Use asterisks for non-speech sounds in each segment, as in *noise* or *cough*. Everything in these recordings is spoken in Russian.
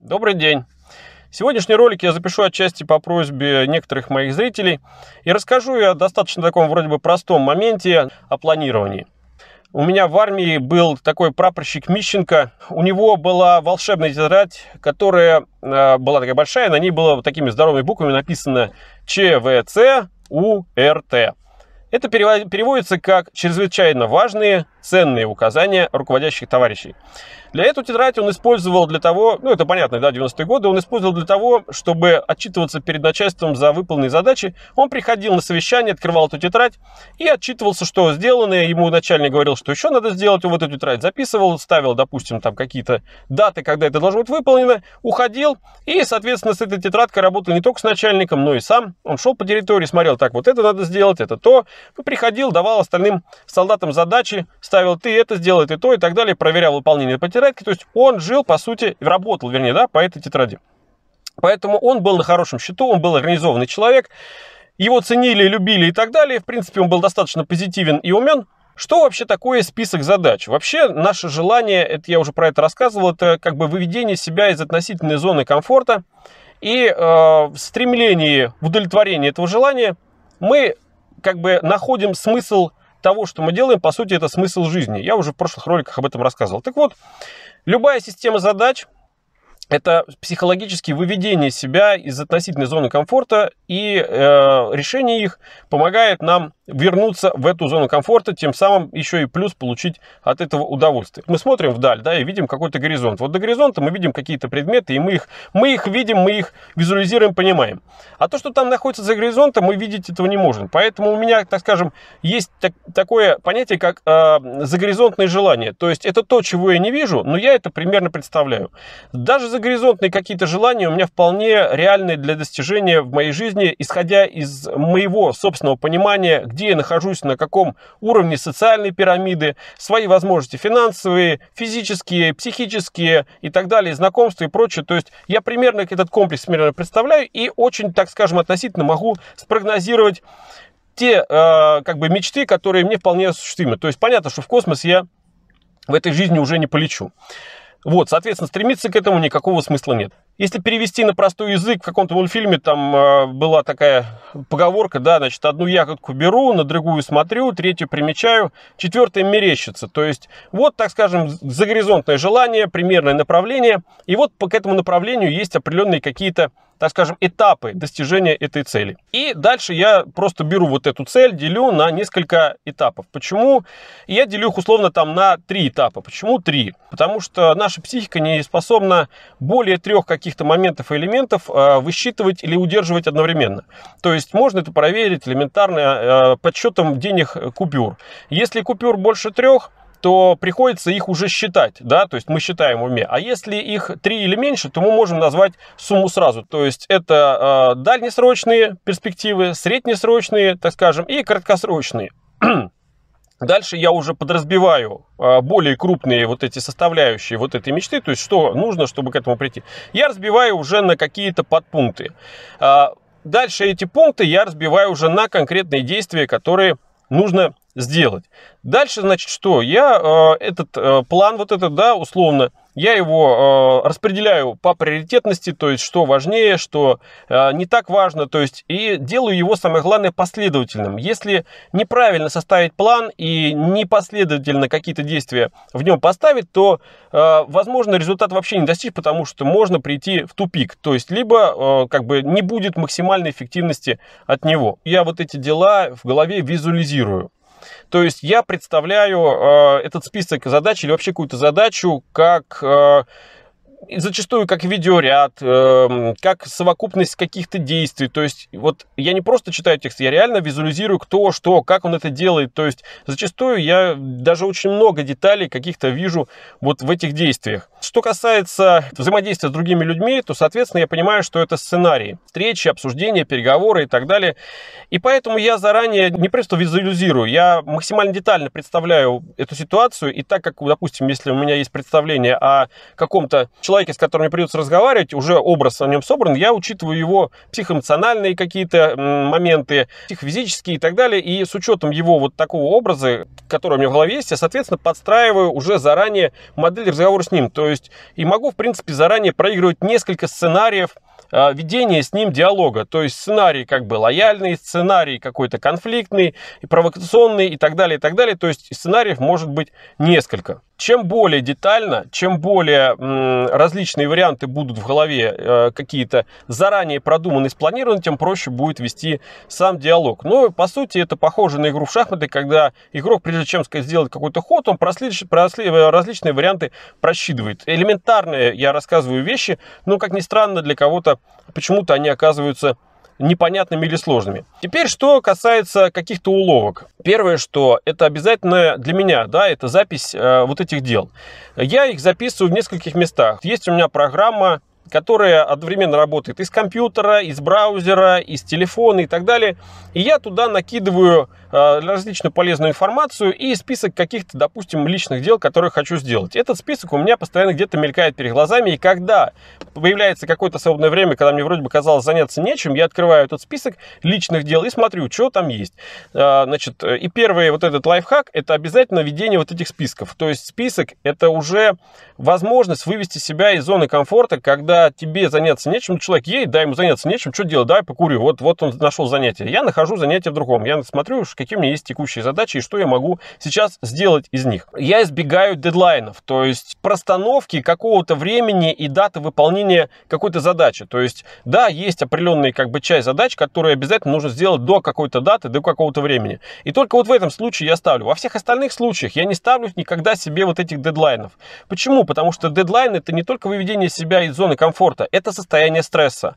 Добрый день! Сегодняшний ролик я запишу отчасти по просьбе некоторых моих зрителей и расскажу я о достаточно таком вроде бы простом моменте о планировании. У меня в армии был такой прапорщик Мищенко. У него была волшебная тетрадь, которая э, была такая большая. На ней было вот такими здоровыми буквами написано ЧВЦ УРТ. Это переводится как чрезвычайно важные, ценные указания руководящих товарищей. Для этого тетрадь он использовал для того, ну это понятно, да, 90-е годы, он использовал для того, чтобы отчитываться перед начальством за выполненные задачи. Он приходил на совещание, открывал эту тетрадь и отчитывался, что сделано. Ему начальник говорил, что еще надо сделать, он в эту тетрадь записывал, ставил, допустим, там какие-то даты, когда это должно быть выполнено, уходил и, соответственно, с этой тетрадкой работал не только с начальником, но и сам. Он шел по территории, смотрел, так, вот это надо сделать, это то. Приходил, давал остальным солдатам задачи, ставил, ты это сделай, ты то и так далее, проверял выполнение по тетрадке. То есть он жил, по сути, работал, вернее, да, по этой тетради. Поэтому он был на хорошем счету, он был организованный человек, его ценили, любили и так далее. В принципе, он был достаточно позитивен и умен. Что вообще такое список задач? Вообще, наше желание, это я уже про это рассказывал, это как бы выведение себя из относительной зоны комфорта. И э, в стремлении в этого желания мы как бы находим смысл того, что мы делаем, по сути, это смысл жизни. Я уже в прошлых роликах об этом рассказывал. Так вот, любая система задач это психологические выведение себя из относительной зоны комфорта, и э, решение их помогает нам вернуться в эту зону комфорта, тем самым еще и плюс получить от этого удовольствие. Мы смотрим вдаль, да, и видим какой-то горизонт. Вот до горизонта мы видим какие-то предметы, и мы их, мы их видим, мы их визуализируем, понимаем. А то, что там находится за горизонтом, мы видеть этого не можем. Поэтому у меня, так скажем, есть так, такое понятие, как э, загоризонтное желание. То есть это то, чего я не вижу, но я это примерно представляю. Даже загоризонтные какие-то желания у меня вполне реальные для достижения в моей жизни, исходя из моего собственного понимания, где я нахожусь, на каком уровне социальной пирамиды, свои возможности финансовые, физические, психические и так далее, знакомства и прочее. То есть я примерно этот комплекс примерно представляю и очень, так скажем, относительно могу спрогнозировать те э, как бы мечты, которые мне вполне осуществимы. То есть понятно, что в космос я в этой жизни уже не полечу. Вот, соответственно, стремиться к этому никакого смысла нет. Если перевести на простой язык, в каком-то мультфильме там э, была такая поговорка, да, значит, одну ягодку беру, на другую смотрю, третью примечаю, четвертая мерещится. То есть, вот, так скажем, загоризонтное желание, примерное направление, и вот по к этому направлению есть определенные какие-то так скажем, этапы достижения этой цели. И дальше я просто беру вот эту цель, делю на несколько этапов. Почему? Я делю их условно там на три этапа. Почему три? Потому что наша психика не способна более трех каких-то моментов и элементов э, высчитывать или удерживать одновременно. То есть можно это проверить элементарно э, подсчетом денег купюр. Если купюр больше трех, то приходится их уже считать, да, то есть мы считаем в уме. А если их три или меньше, то мы можем назвать сумму сразу. То есть это э, дальнесрочные перспективы, среднесрочные, так скажем, и краткосрочные. *clears throat* Дальше я уже подразбиваю э, более крупные вот эти составляющие вот этой мечты, то есть что нужно, чтобы к этому прийти. Я разбиваю уже на какие-то подпункты. Э, дальше эти пункты я разбиваю уже на конкретные действия, которые нужно сделать. Дальше, значит, что? Я э, этот э, план, вот этот, да, условно, я его э, распределяю по приоритетности, то есть что важнее, что э, не так важно, то есть и делаю его, самое главное, последовательным. Если неправильно составить план и непоследовательно какие-то действия в нем поставить, то, э, возможно, результат вообще не достичь, потому что можно прийти в тупик, то есть либо э, как бы не будет максимальной эффективности от него. Я вот эти дела в голове визуализирую. То есть я представляю э, этот список задач или вообще какую-то задачу как э, зачастую как видеоряд, э, как совокупность каких-то действий. То есть вот я не просто читаю текст, я реально визуализирую кто, что, как он это делает. То есть зачастую я даже очень много деталей каких-то вижу вот в этих действиях. Что касается взаимодействия с другими людьми, то, соответственно, я понимаю, что это сценарии. Встречи, обсуждения, переговоры и так далее. И поэтому я заранее не просто визуализирую, я максимально детально представляю эту ситуацию. И так как, допустим, если у меня есть представление о каком-то человеке, с которым мне придется разговаривать, уже образ о нем собран, я учитываю его психоэмоциональные какие-то моменты, психофизические и так далее, и с учетом его вот такого образа, который у меня в голове есть, я, соответственно, подстраиваю уже заранее модель разговора с ним. То есть и могу, в принципе, заранее проигрывать несколько сценариев, а, ведение с ним диалога. То есть сценарий как бы лояльный, сценарий какой-то конфликтный, провокационный и так далее, и так далее. То есть сценариев может быть несколько. Чем более детально, чем более различные варианты будут в голове э, какие-то заранее продуманные, спланированы, тем проще будет вести сам диалог. Но, по сути, это похоже на игру в шахматы, когда игрок, прежде чем сделать какой-то ход, он прослед... прослед... различные варианты просчитывает. Элементарные, я рассказываю вещи, но, как ни странно, для кого-то почему-то они оказываются непонятными или сложными. Теперь, что касается каких-то уловок. Первое, что это обязательно для меня, да, это запись э, вот этих дел. Я их записываю в нескольких местах. Есть у меня программа которая одновременно работает из компьютера, из браузера, из телефона и так далее. И я туда накидываю различную полезную информацию и список каких-то, допустим, личных дел, которые хочу сделать. Этот список у меня постоянно где-то мелькает перед глазами, и когда появляется какое-то свободное время, когда мне вроде бы казалось заняться нечем, я открываю этот список личных дел и смотрю, что там есть. Э, значит, и первый вот этот лайфхак, это обязательно ведение вот этих списков. То есть список это уже возможность вывести себя из зоны комфорта, когда тебе заняться нечем, человек едет, да, ему заняться нечем, что делать, давай покурю, вот, вот он нашел занятие. Я нахожу занятие в другом, я смотрю, какие у меня есть текущие задачи и что я могу сейчас сделать из них. Я избегаю дедлайнов, то есть простановки какого-то времени и даты выполнения какой-то задачи. То есть, да, есть определенная как бы часть задач, которые обязательно нужно сделать до какой-то даты, до какого-то времени. И только вот в этом случае я ставлю. Во всех остальных случаях я не ставлю никогда себе вот этих дедлайнов. Почему? Потому что дедлайн это не только выведение себя из зоны комфорта, это состояние стресса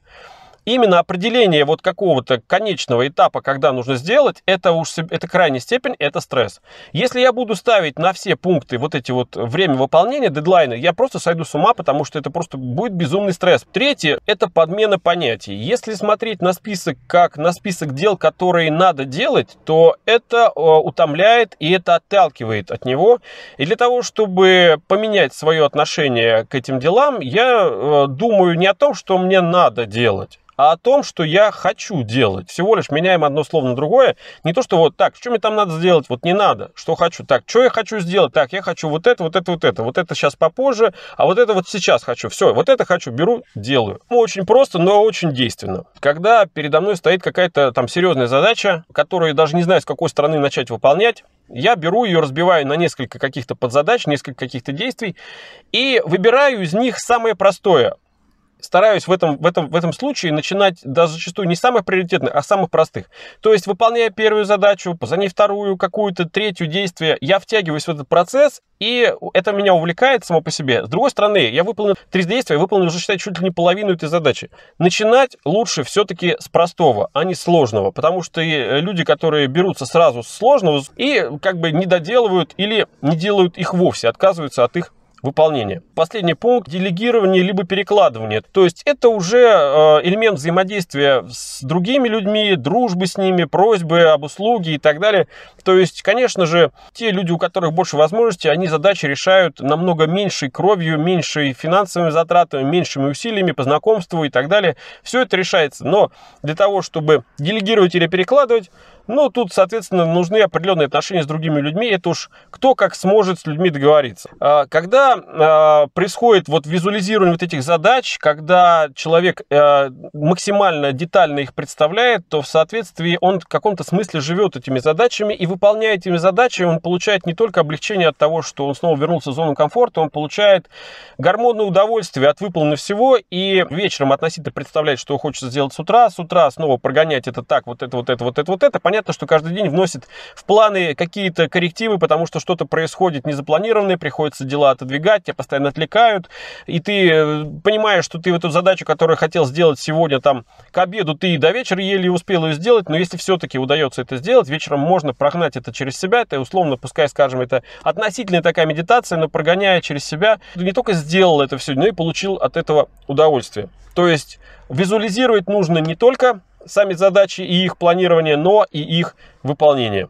именно определение вот какого-то конечного этапа, когда нужно сделать, это уж это крайняя степень, это стресс. Если я буду ставить на все пункты вот эти вот время выполнения, дедлайны, я просто сойду с ума, потому что это просто будет безумный стресс. Третье, это подмена понятий. Если смотреть на список как на список дел, которые надо делать, то это э, утомляет и это отталкивает от него. И для того, чтобы поменять свое отношение к этим делам, я э, думаю не о том, что мне надо делать, а о том, что я хочу делать. Всего лишь меняем одно слово на другое. Не то, что вот так, что мне там надо сделать, вот не надо, что хочу. Так, что я хочу сделать? Так, я хочу вот это, вот это, вот это. Вот это сейчас попозже, а вот это вот сейчас хочу. Все, вот это хочу, беру, делаю. Ну, очень просто, но очень действенно. Когда передо мной стоит какая-то там серьезная задача, которую я даже не знаю, с какой стороны начать выполнять, я беру ее, разбиваю на несколько каких-то подзадач, несколько каких-то действий и выбираю из них самое простое стараюсь в этом, в, этом, в этом случае начинать даже зачастую не самых приоритетных, а самых простых. То есть, выполняя первую задачу, за ней вторую, какую-то третью действие, я втягиваюсь в этот процесс, и это меня увлекает само по себе. С другой стороны, я выполнил три действия, выполнил уже, считай, чуть ли не половину этой задачи. Начинать лучше все-таки с простого, а не сложного, потому что э, люди, которые берутся сразу с сложного и как бы не доделывают или не делают их вовсе, отказываются от их выполнения. Последний пункт – делегирование либо перекладывание. То есть это уже э, элемент взаимодействия с другими людьми, дружбы с ними, просьбы об услуге и так далее. То есть, конечно же, те люди, у которых больше возможностей, они задачи решают намного меньшей кровью, меньшей финансовыми затратами, меньшими усилиями по знакомству и так далее. Все это решается. Но для того, чтобы делегировать или перекладывать, ну, тут, соответственно, нужны определенные отношения с другими людьми. Это уж кто как сможет с людьми договориться. А, когда а, происходит вот визуализирование вот этих задач, когда человек э, максимально детально их представляет, то в соответствии он в каком-то смысле живет этими задачами и выполняя этими задачами, он получает не только облегчение от того, что он снова вернулся в зону комфорта, он получает гормонное удовольствие от выполненного всего и вечером относительно представляет, что хочется сделать с утра, с утра снова прогонять это так, вот это, вот это, вот это, вот это. Понятно, что каждый день вносит в планы какие-то коррективы, потому что что-то происходит незапланированное, приходится дела отодвигать, тебя постоянно отвлекают, и ты э, понимаешь, что ты в эту задачу, которую хотел сделать сегодня там к обеду, ты до вечера еле успел ее сделать, но если все-таки удается это сделать, вечером можно прогнать это через себя, это условно, пускай, скажем, это относительная такая медитация, но прогоняя через себя, ты не только сделал это все, но и получил от этого удовольствие. То есть визуализировать нужно не только сами задачи и их планирование, но и их выполнение.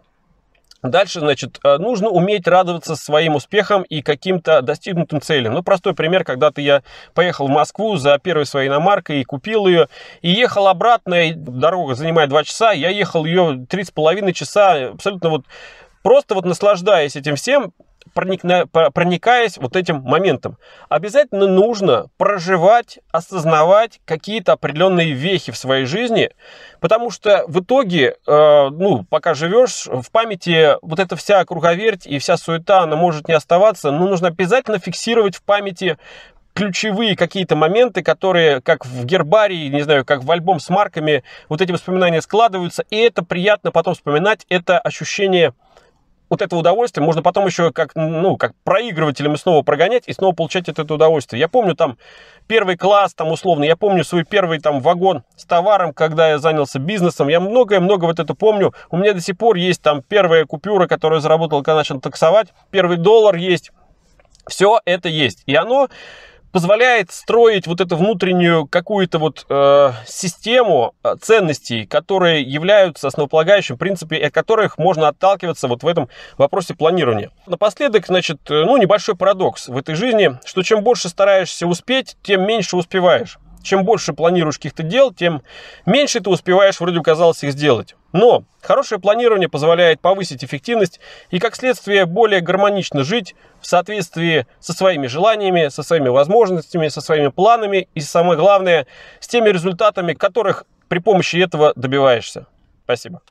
Дальше, значит, э, нужно уметь радоваться своим успехам и каким-то достигнутым целям. Ну, простой пример, когда-то я поехал в Москву за первой своей иномаркой и купил ее, и ехал обратно, и дорога занимает 2 часа, я ехал ее 3,5 часа, абсолютно вот, просто вот наслаждаясь этим всем, проникна, проникаясь вот этим моментом. Обязательно нужно проживать, осознавать какие-то определенные вехи в своей жизни, потому что в итоге, э, ну, пока живешь, в памяти вот эта вся круговерть и вся суета, она может не оставаться, но нужно обязательно фиксировать в памяти ключевые какие-то моменты, которые, как в гербарии, не знаю, как в альбом с марками, вот эти воспоминания складываются, и это приятно потом вспоминать, это ощущение вот это удовольствие можно потом еще как, ну, как проигрывателем снова прогонять и снова получать это, удовольствие. Я помню там первый класс, там условно, я помню свой первый там вагон с товаром, когда я занялся бизнесом, я многое-много вот это помню. У меня до сих пор есть там первая купюра, которую я заработал, когда начал таксовать, первый доллар есть. Все это есть. И оно позволяет строить вот эту внутреннюю какую-то вот э, систему э, ценностей, которые являются основополагающим принципом, от которых можно отталкиваться вот в этом вопросе планирования. Напоследок, значит, э, ну, небольшой парадокс в этой жизни, что чем больше стараешься успеть, тем меньше успеваешь. Чем больше планируешь каких-то дел, тем меньше ты успеваешь, вроде бы казалось, их сделать. Но хорошее планирование позволяет повысить эффективность и, как следствие, более гармонично жить в соответствии со своими желаниями, со своими возможностями, со своими планами и, самое главное, с теми результатами, которых при помощи этого добиваешься. Спасибо.